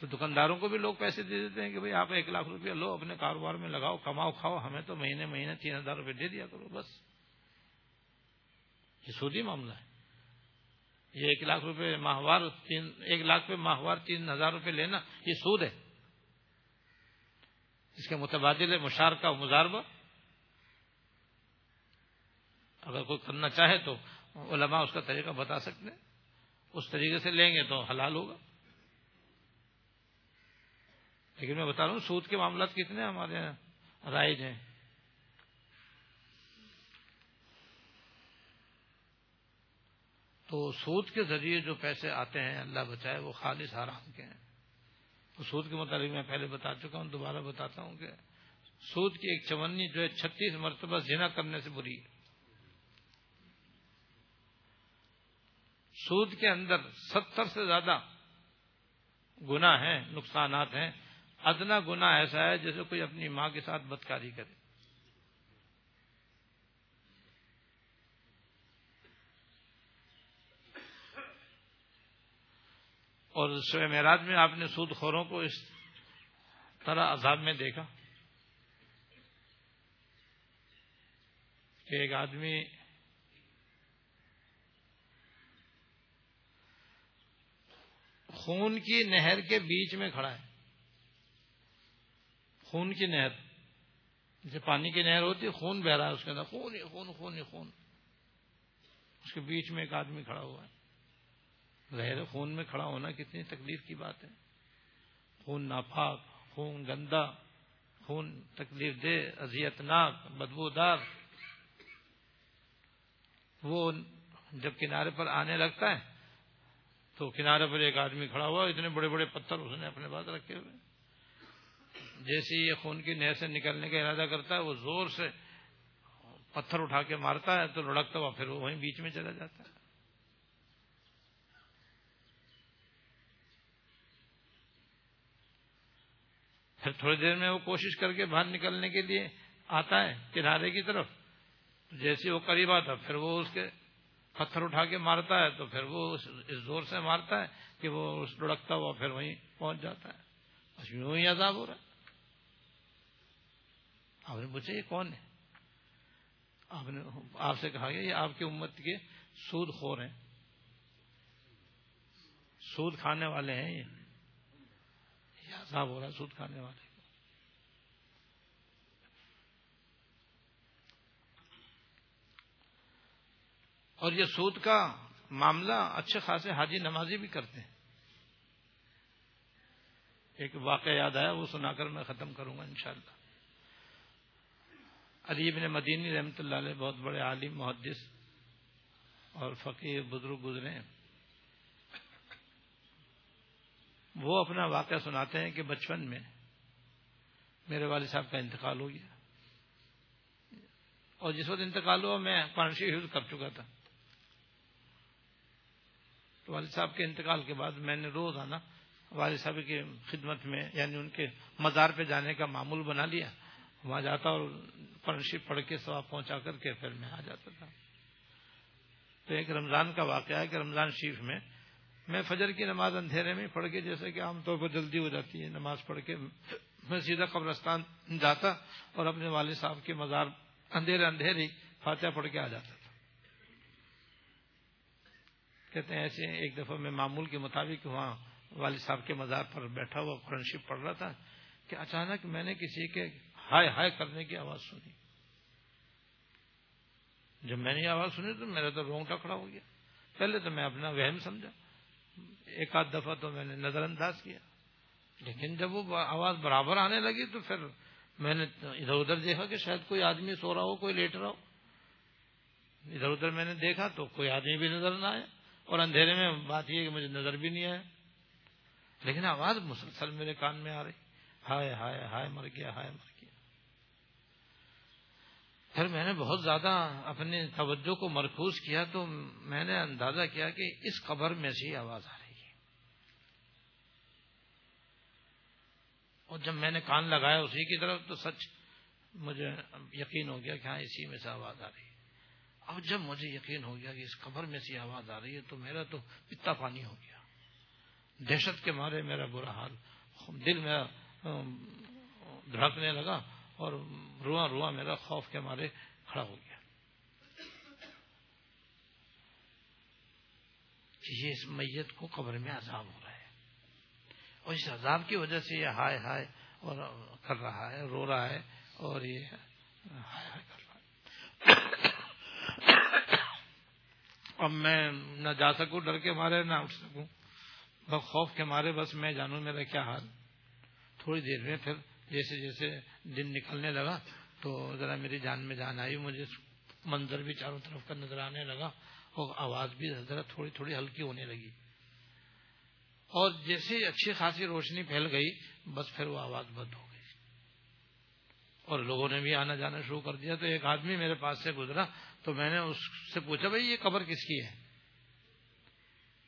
تو دکانداروں کو بھی لوگ پیسے دے دیتے ہیں کہ بھائی آپ ایک لاکھ روپیہ لو، اپنے کاروبار میں لگاؤ، کماؤ، کھاؤ، ہمیں تو مہینے مہینے تین ہزار روپے دے دیا کرو، بس۔ یہ سودی معاملہ ہے۔ یہ ایک لاکھ روپے ماہوار، تین، ایک لاکھ پہ ماہوار، تین ہزار روپے لینا، یہ سود ہے۔ اس کے متبادل ہے مشارکہ مزاربہ اگر کوئی کرنا چاہے تو علماء اس کا طریقہ بتا سکتے اس طریقے سے لیں گے تو حلال ہوگا۔ لیکن میں بتا رہا ہوں، سود کے معاملات کتنے ہمارے یہاں رائج ہیں۔ تو سود کے ذریعے جو پیسے آتے ہیں، اللہ بچائے، وہ خالص حرام کے ہیں۔ سود کے متعلق میں پہلے بتا چکا ہوں، دوبارہ بتاتا ہوں کہ سود کی ایک چونی جو ہے، چھتیس مرتبہ زنا کرنے سے بری ہے۔ سود کے اندر ستر سے زیادہ گنا ہیں، نقصانات ہیں۔ ادنا گنا ایسا ہے جیسے کوئی اپنی ماں کے ساتھ بدکاری کرے۔ اور شو معراج میں آپ نے سود خوروں کو اس طرح عذاب میں دیکھا کہ ایک آدمی خون کی نہر کے بیچ میں کھڑا ہے۔ خون کی نہر، جیسے پانی کی نہر ہوتی ہے، خون بہ رہا ہے اس کے اندر۔ خون ہی خون خون ہی خون۔ اس کے بیچ میں ایک آدمی کھڑا ہوا ہے۔ ظاہر خون میں کھڑا ہونا کتنی تکلیف کی بات ہے۔ خون ناپاک، خون گندا، خون تکلیف دہ اذیت ناک بدبو دار وہ جب کنارے پر آنے لگتا ہے تو کنارے پر ایک آدمی کھڑا ہوا، اتنے بڑے بڑے پتھر اس نے اپنے پاس رکھے ہوئے۔ جیسے یہ خون کی نہر سے نکلنے کا ارادہ کرتا ہے، وہ زور سے پتھر اٹھا کے مارتا ہے، تو لڑکتا ہوا پھر وہ وہیں بیچ میں چلا جاتا ہے۔ پھر تھوڑی دیر میں وہ کوشش کر کے باہر نکلنے کے لیے آتا ہے کنارے کی طرف۔ جیسے وہ قریب آتا، پھر وہ اس کے پتھر اٹھا کے مارتا ہے تو پھر وہ اس زور سے مارتا ہے کہ وہ اس لڑکتا ہوا پھر وہیں پہنچ جاتا ہے۔ بس یوں ہی عذاب ہو رہا ہے۔ آپ نے پوچھا یہ کون ہے؟ آپ نے آپ سے کہا گیا یہ آپ کی امت کے سود خور ہیں۔ سود کھانے والے ہیں یہ عذاب ہو رہا ہے، سود کھانے والے۔ اور یہ سود کا معاملہ اچھے خاصے حاجی نمازی بھی کرتے ہیں۔ ایک واقعہ یاد آیا، وہ سنا کر میں ختم کروں گا انشاءاللہ۔ علی بن مدینی رحمت اللہ علیہ بہت بڑے عالم، محدث اور فقیر، بزرگ گزرے ہیں۔ وہ اپنا واقعہ سناتے ہیں کہ بچپن میں میرے والد صاحب کا انتقال ہو گیا۔ اور جس وقت انتقال ہوا، میں پانچ یوز کر چکا تھا۔ تو والد صاحب کے انتقال کے بعد میں نے روز آنا والد صاحب کی خدمت میں یعنی ان کے مزار پہ جانے کا معمول بنا لیا۔ وہاں جاتا اور پرنشی پڑھ کے سواب پہنچا کر کے پھر میں آ جاتا تھا۔ تو ایک رمضان کا واقعہ ہے کہ رمضان شریف میں میں فجر کی نماز اندھیرے میں پڑھ کے، جیسے کہ عام طور پر جلدی ہو جاتی ہے، نماز پڑھ کے میں سیدھا قبرستان جاتا اور اپنے والد صاحب کے مزار اندھیرے اندھیرے فاتحہ پڑھ کے آ جاتا۔ کہتے ہیں ایسے ایک دفعہ میں معمول کے مطابق وہاں والد صاحب کے مزار پر بیٹھا ہوا قرآن شریف پڑھ رہا تھا کہ اچانک میں نے کسی کے ہائے ہائے کرنے کی آواز سنی۔ جب میں نے آواز سنی تو میرا تو رونگٹا کھڑا ہو گیا۔ پہلے تو میں اپنا وہم سمجھا۔ ایک آدھ دفعہ تو میں نے نظر انداز کیا۔ لیکن جب وہ آواز برابر آنے لگی تو پھر میں نے ادھر ادھر دیکھا کہ شاید کوئی آدمی سو رہا ہو، کوئی لیٹ رہا ہو۔ ادھر ادھر میں نے دیکھا تو کوئی آدمی بھی نظر نہ آیا۔ اور اندھیرے میں بات یہ کہ مجھے نظر بھی نہیں آیا۔ لیکن آواز مسلسل میرے کان میں آ رہی۔ ہائے ہائے ہائے، مر گیا، ہائے، مر گیا۔ پھر میں نے بہت زیادہ اپنی توجہ کو مرکوز کیا تو میں نے اندازہ کیا کہ اس قبر میں سے آواز آ رہی ہے۔ اور جب میں نے کان لگایا اسی کی طرف تو سچ مجھے یقین ہو گیا کہ ہاں اسی میں سے آواز آ رہی ہے۔ اب جب مجھے یقین ہو گیا کہ اس قبر میں سے آواز آ رہی ہے تو میرا تو پتا پانی ہو گیا۔ دہشت کے مارے میرا برا حال، دل میرا دھڑکنے لگا اور رواں رواں میرا خوف کے مارے کھڑا ہو گیا۔ کہ یہ اس میت کو قبر میں عذاب ہو رہا ہے۔ اور اس عذاب کی وجہ سے یہ ہائے ہائے اور کر رہا ہے، رو رہا ہے اور یہ ہائے ہائے کر رہا ہے اب میں نہ جا سکوں، ڈر کے مارے، نہ اٹھ سکوں۔ بس خوف کے مارے، بس میں جانوں میرا کیا حال۔ تھوڑی دیر میں پھر جیسے جیسے دن نکلنے لگا تو ذرا میری جان میں جان آئی، مجھے منظر بھی چاروں طرف کا نظر آنے لگا اور آواز بھی ذرا تھوڑی تھوڑی ہلکی ہونے لگی۔ اور جیسے اچھی خاصی روشنی پھیل گئی، بس پھر وہ آواز بند ہو گئی۔ اور لوگوں نے بھی آنا جانا شروع کر دیا۔ تو ایک آدمی میرے پاس سے گزرا تو میں نے اس سے پوچھا بھائی یہ قبر کس کی ہے؟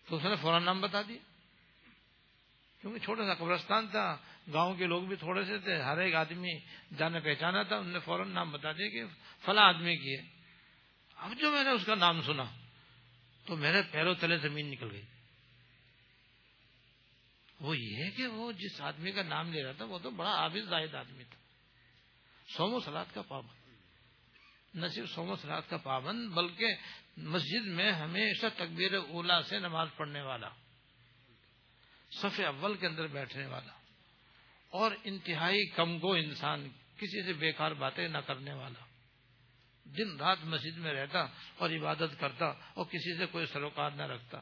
تو اس نے فوراً نام بتا دیا۔ کیونکہ چھوٹا سا قبرستان تھا، گاؤں کے لوگ بھی تھوڑے سے تھے، ہر ایک آدمی جانے پہچانا تھا، انہوں نے فوراً نام بتا دیا کہ فلاں آدمی کی ہے۔ اب جو میں نے اس کا نام سنا، تو میرے پیروں تلے زمین نکل گئی۔ وہ یہ کہ وہ جس آدمی کا نام لے رہا تھا، وہ تو بڑا عابد زاہد آدمی تھا۔ سومو سلاد کا پابند۔ نہ صرف سومو سلاد کا پابند، بلکہ مسجد میں ہمیشہ تکبیر اولا سے نماز پڑھنے والا، صف اول کے اندر بیٹھنے والا، اور انتہائی کم گو انسان، کسی سے بیکار باتیں نہ کرنے والا، دن رات مسجد میں رہتا اور عبادت کرتا اور کسی سے کوئی سروکار نہ رکھتا۔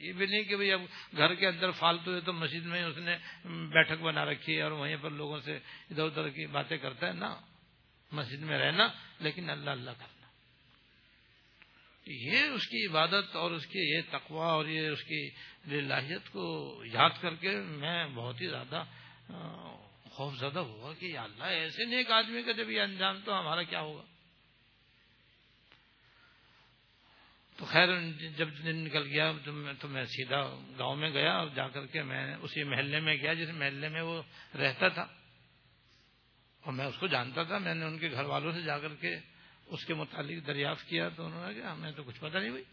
یہ بھی نہیں کہ اب گھر کے اندر فالتو ہے تو مسجد میں اس نے بیٹھک بنا رکھی ہے اور وہیں پر لوگوں سے ادھر ادھر کی باتیں کرتا ہے نا مسجد میں رہنا، لیکن اللہ اللہ کرنا۔ یہ اس کی عبادت اور اس کی یہ تقوا اور یہ اس کی لاہیت کو یاد کر کے میں بہت ہی زیادہ خوف زدہ ہوا کہ یا اللہ، ایسے نہیں ایک آدمی کا جب یہ انجام تو ہمارا کیا ہوگا؟ تو خیر، جب دن نکل گیا، تو میں سیدھا گاؤں میں گیا اور جا کر کے میں اسی محلے میں گیا، جس محلے میں وہ رہتا تھا۔ اور میں اس کو جانتا تھا، میں نے ان کے گھر والوں سے جا کر کے اس کے متعلق دریافت کیا، تو انہوں نے کہا ہمیں تو کچھ پتا نہیں بھائی۔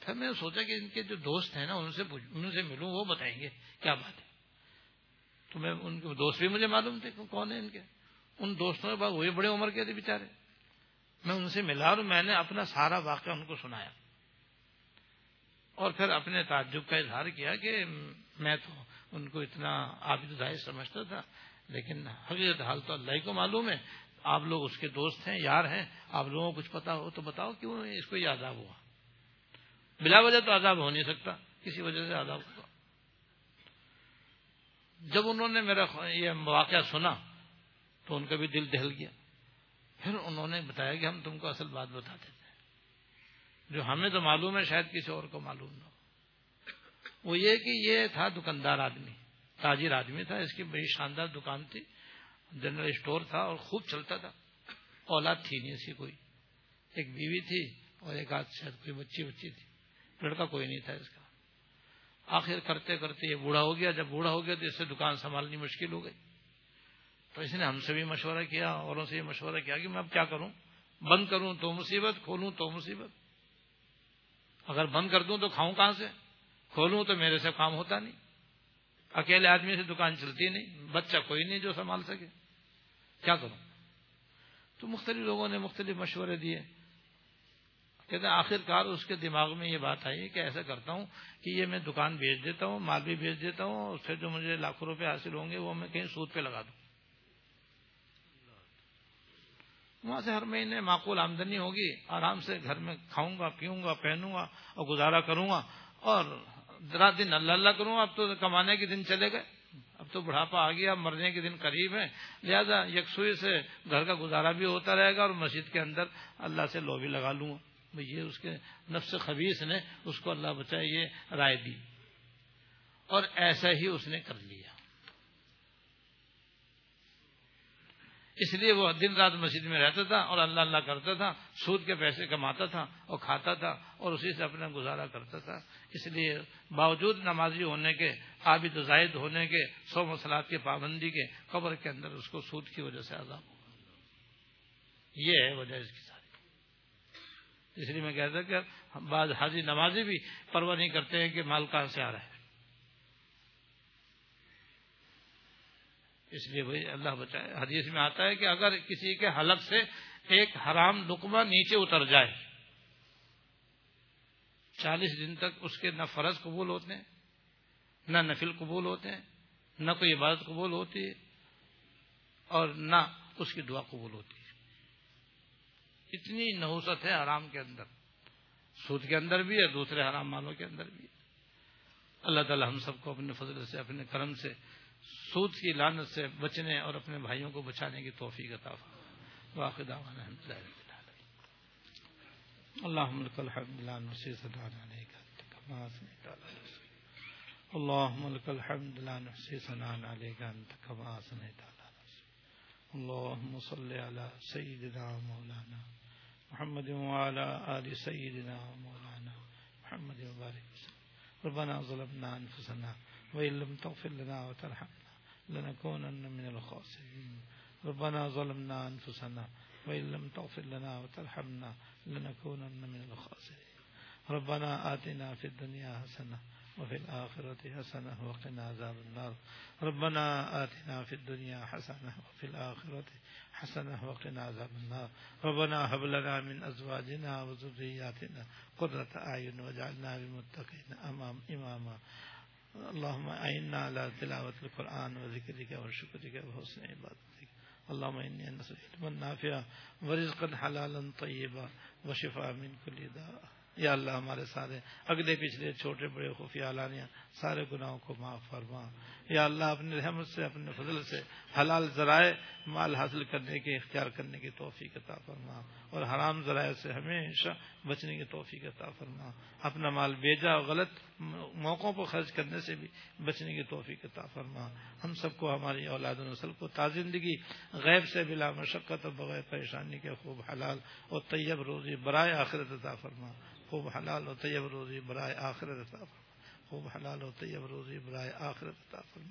پھر میں نے سوچا کہ ان کے جو دوست ہیں نا، ان سے ان سے ملوں، وہ بتائیں گے کیا بات ہے۔ تو میں، ان کے دوست بھی مجھے معلوم تھے کون ہیں ان کے۔ ان دوستوں کے بعد وہی بڑے عمر کے تھے بےچارے میں ان سے ملا اور میں نے اپنا سارا واقعہ ان کو سنایا۔ اور پھر اپنے تعجب کا اظہار کیا کہ میں تو ان کو اتنا عابد ظاہر سمجھتا تھا۔ لیکن حقیقت حال تو اللہ کو معلوم ہے۔ آپ لوگ اس کے دوست ہیں، یار ہیں، آپ لوگوں کو کچھ پتا ہو تو بتاؤ کیوں اس کو یہ عذاب ہوا؟ بلا وجہ تو عذاب ہو نہیں سکتا، کسی وجہ سے عذاب ہوا۔ جب انہوں نے میرا یہ واقعہ سنا تو ان کا بھی دل دہل گیا۔ پھر انہوں نے بتایا کہ ہم تم کو اصل بات بتاتے تھے جو ہمیں تو معلوم ہے، شاید کسی اور کو معلوم نہ ہو۔ وہ یہ کہ یہ تھا دکاندار آدمی۔ تاجر آدمی تھا، اس کی بڑی شاندار دکان تھی، جنرل اسٹور تھا اور خوب چلتا تھا۔ اولاد تھی نہیں اسی کوئی۔ ایک بیوی تھی اور ایک آدھ شاید کوئی بچی بچی تھی۔ لڑکا کوئی نہیں تھا اس کا۔ آخر کرتے کرتے یہ بوڑھا ہو گیا۔ جب بوڑھا ہو گیا تو اس سے دکان سنبھالنی مشکل ہو گئی۔ تو اس نے ہم سے بھی مشورہ کیا، اوروں سے یہ مشورہ کیا کہ میں اب کیا کروں؟ بند کروں تو مصیبت، کھولوں تو مصیبت۔ اگر بند کر دوں تو کھاؤں کہاں سے؟ کھولوں تو میرے سے کام ہوتا نہیں۔ اکیلے آدمی سے دکان چلتی نہیں، بچہ کوئی نہیں جو سنبھال سکے۔ کیا کروں؟ تو مختلف لوگوں نے مختلف مشورے دیے۔ کہتے ہیں، آخر کار اس کے دماغ میں یہ بات آئی کہ ایسا کرتا ہوں کہ یہ میں دکان بیچ دیتا ہوں، مال بھی بیچ دیتا ہوں اس سے جو مجھے لاکھوں روپے حاصل ہوں گے وہ میں کہیں سود پہ لگا دوں۔ وہاں سے ہر مہینے معقول آمدنی ہوگی، آرام سے گھر میں کھاؤں گا، پیوں گا، پہنوں گا اور گزارا کروں گا اور ذرا دن اللہ اللہ کروں، اب تو کمانے کے دن چلے گئے۔ اب تو بڑھاپا آ گیا، مرنے کے دن قریب ہے لہذا یکسوئی سے گھر کا گزارا بھی ہوتا رہے گا اور مسجد کے اندر اللہ سے لو بھی لگا لوں گا۔ یہ اس کے نفس خبیص نے اس کو اللہ بچائے یہ رائے دی۔ اور ایسا ہی اس نے کر لیا۔ اس لیے وہ دن رات مسجد میں رہتا تھا اور اللہ اللہ کرتا تھا، سود کے پیسے کماتا تھا اور کھاتا تھا اور اسی سے اپنا گزارا کرتا تھا۔ اس لیے باوجود نمازی ہونے کے عابد زائد ہونے کے سو مسلات کی پابندی کے قبر کے اندر اس کو سود کی وجہ سے عذاب ہوا یہ ہے وجہ اس کی ساری۔ اس لیے میں کہتا کہ بعض حاضی نمازی بھی پرواہ نہیں کرتے ہیں کہ مال کہاں سے آ رہا ہے۔ اس لیے بھائی اللہ بچائے۔ حدیث میں آتا ہے کہ اگر کسی کے حلق سے ایک حرام لکما نیچے اتر جائے، چالیس دن تک اس کے نہ فرض قبول ہوتے ہیں نہ نفل قبول ہوتے ہیں نہ کوئی عبادت قبول ہوتی ہے اور نہ اس کی دعا قبول ہوتی۔ ہے اتنی نحوست ہے حرام کے اندر۔ سود کے اندر بھی ہے، دوسرے حرام مالوں کے اندر بھی ہے۔ اللہ تعالی ہم سب کو اپنے فضل سے، اپنے کرم سے سود کی لانت سے بچنے اور اپنے بھائیوں کو بچانے کی توفیق عطا واقع اللهم لك الحمد لا نحصي ثناء عليك كما اثنيت على نفسك اللهم لك الحمد لا نحصي ثناء عليك انت كما اثنيت على نفسك اللهم صل على سيدنا مولانا محمد وعلى ال سيدنا مولانا محمد وبارك وسلم ربنا ظلمنا انفسنا وان لم تغفر لنا وترحمنا لنكونن من الخاسرين. ربنا ظلمنا انفسنا وإن لم تغفر لنا وترحمنا لنكونن من الخاسرين. ربنا آتنا في الدنيا حسنة وفي الآخرة حسنة وقنا عذاب النار. ربنا آتنا في الدنيا حسنة وفي الآخرة حسنة وقنا عذاب النار. ربنا هب لنا من أزواجنا وذرياتنا قرة أعين واجعلنا للمتقين أمام إماما. اللهم اعنا على تلاوة القرآن وذكرك وشكرك وحسن عبادتك اللهم إني نسأل علما نافعا ورزقا حلالا طيبا وشفاء من كل داء۔ یا اللہ ہمارے سارے اگلے پچھلے چھوٹے بڑے خفیہ علانیہ سارے گناہوں کو معاف فرما۔ یا اللہ اپنے رحمت سے، اپنے فضل سے حلال ذرائع مال حاصل کرنے کے، اختیار کرنے کی توفیق عطا فرما۔ اور حرام ذرائع سے ہمیشہ بچنے کی توفیق عطا فرما۔ اپنا مال بیجا اور غلط موقعوں پر خرچ کرنے سے بھی بچنے کی توفیق عطا فرما۔ ہم سب کو، ہماری اولاد و نسل کو تازندگی غیب سے بلا مشقت اور بغیر پریشانی کے خوب حلال اور طیب روزی برائے آخرت عطا فرما۔ خوب حلال و طیب روزی برائے آخرت عطا فرما۔ خوب حلال و طیب روزی برائے آخرت عطا فرما۔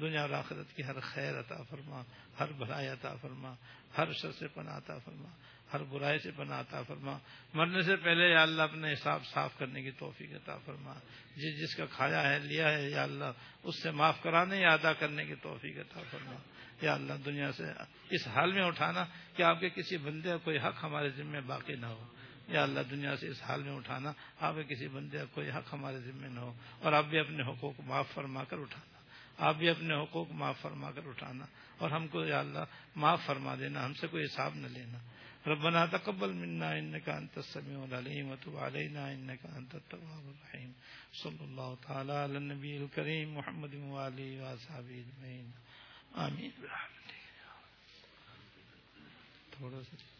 دنیا اور آخرت کی ہر خیر عطا فرما، ہر بھلائی عطا فرما، ہر شر سے پناہ عطا فرما، ہر برائی سے پناہ عطا فرما۔ مرنے سے پہلے یا اللہ اپنے حساب صاف کرنے کی توفیق عطا فرما۔ جس جس کا کھایا ہے، لیا ہے، یا اللہ اس سے معاف کرانے یا ادا کرنے کی توفیق عطا فرما۔ یا اللہ دنیا سے اس حال میں اٹھانا کہ آپ کے کسی بندے کوئی حق ہمارے ذمہ باقی نہ ہو۔ یا اللہ دنیا سے اس حال میں اٹھانا، آپ کسی بندے کا کوئی حق ہمارے ذمہ نہ ہو، اور آپ بھی اپنے حقوق معاف فرما کر اٹھانا۔ آپ بھی اپنے حقوق معاف فرما کر اٹھانا، اور ہم کو یا اللہ معاف فرما دینا، ہم سے کوئی حساب نہ لینا۔ ربنا تقبل منا انك انت السميع العليم وتب علينا انك انت التواب الرحيم صلى الله تعالى على النبي الكريم محمد وعلى واصحابه اجمعين امين برحمتك تھوڑا سا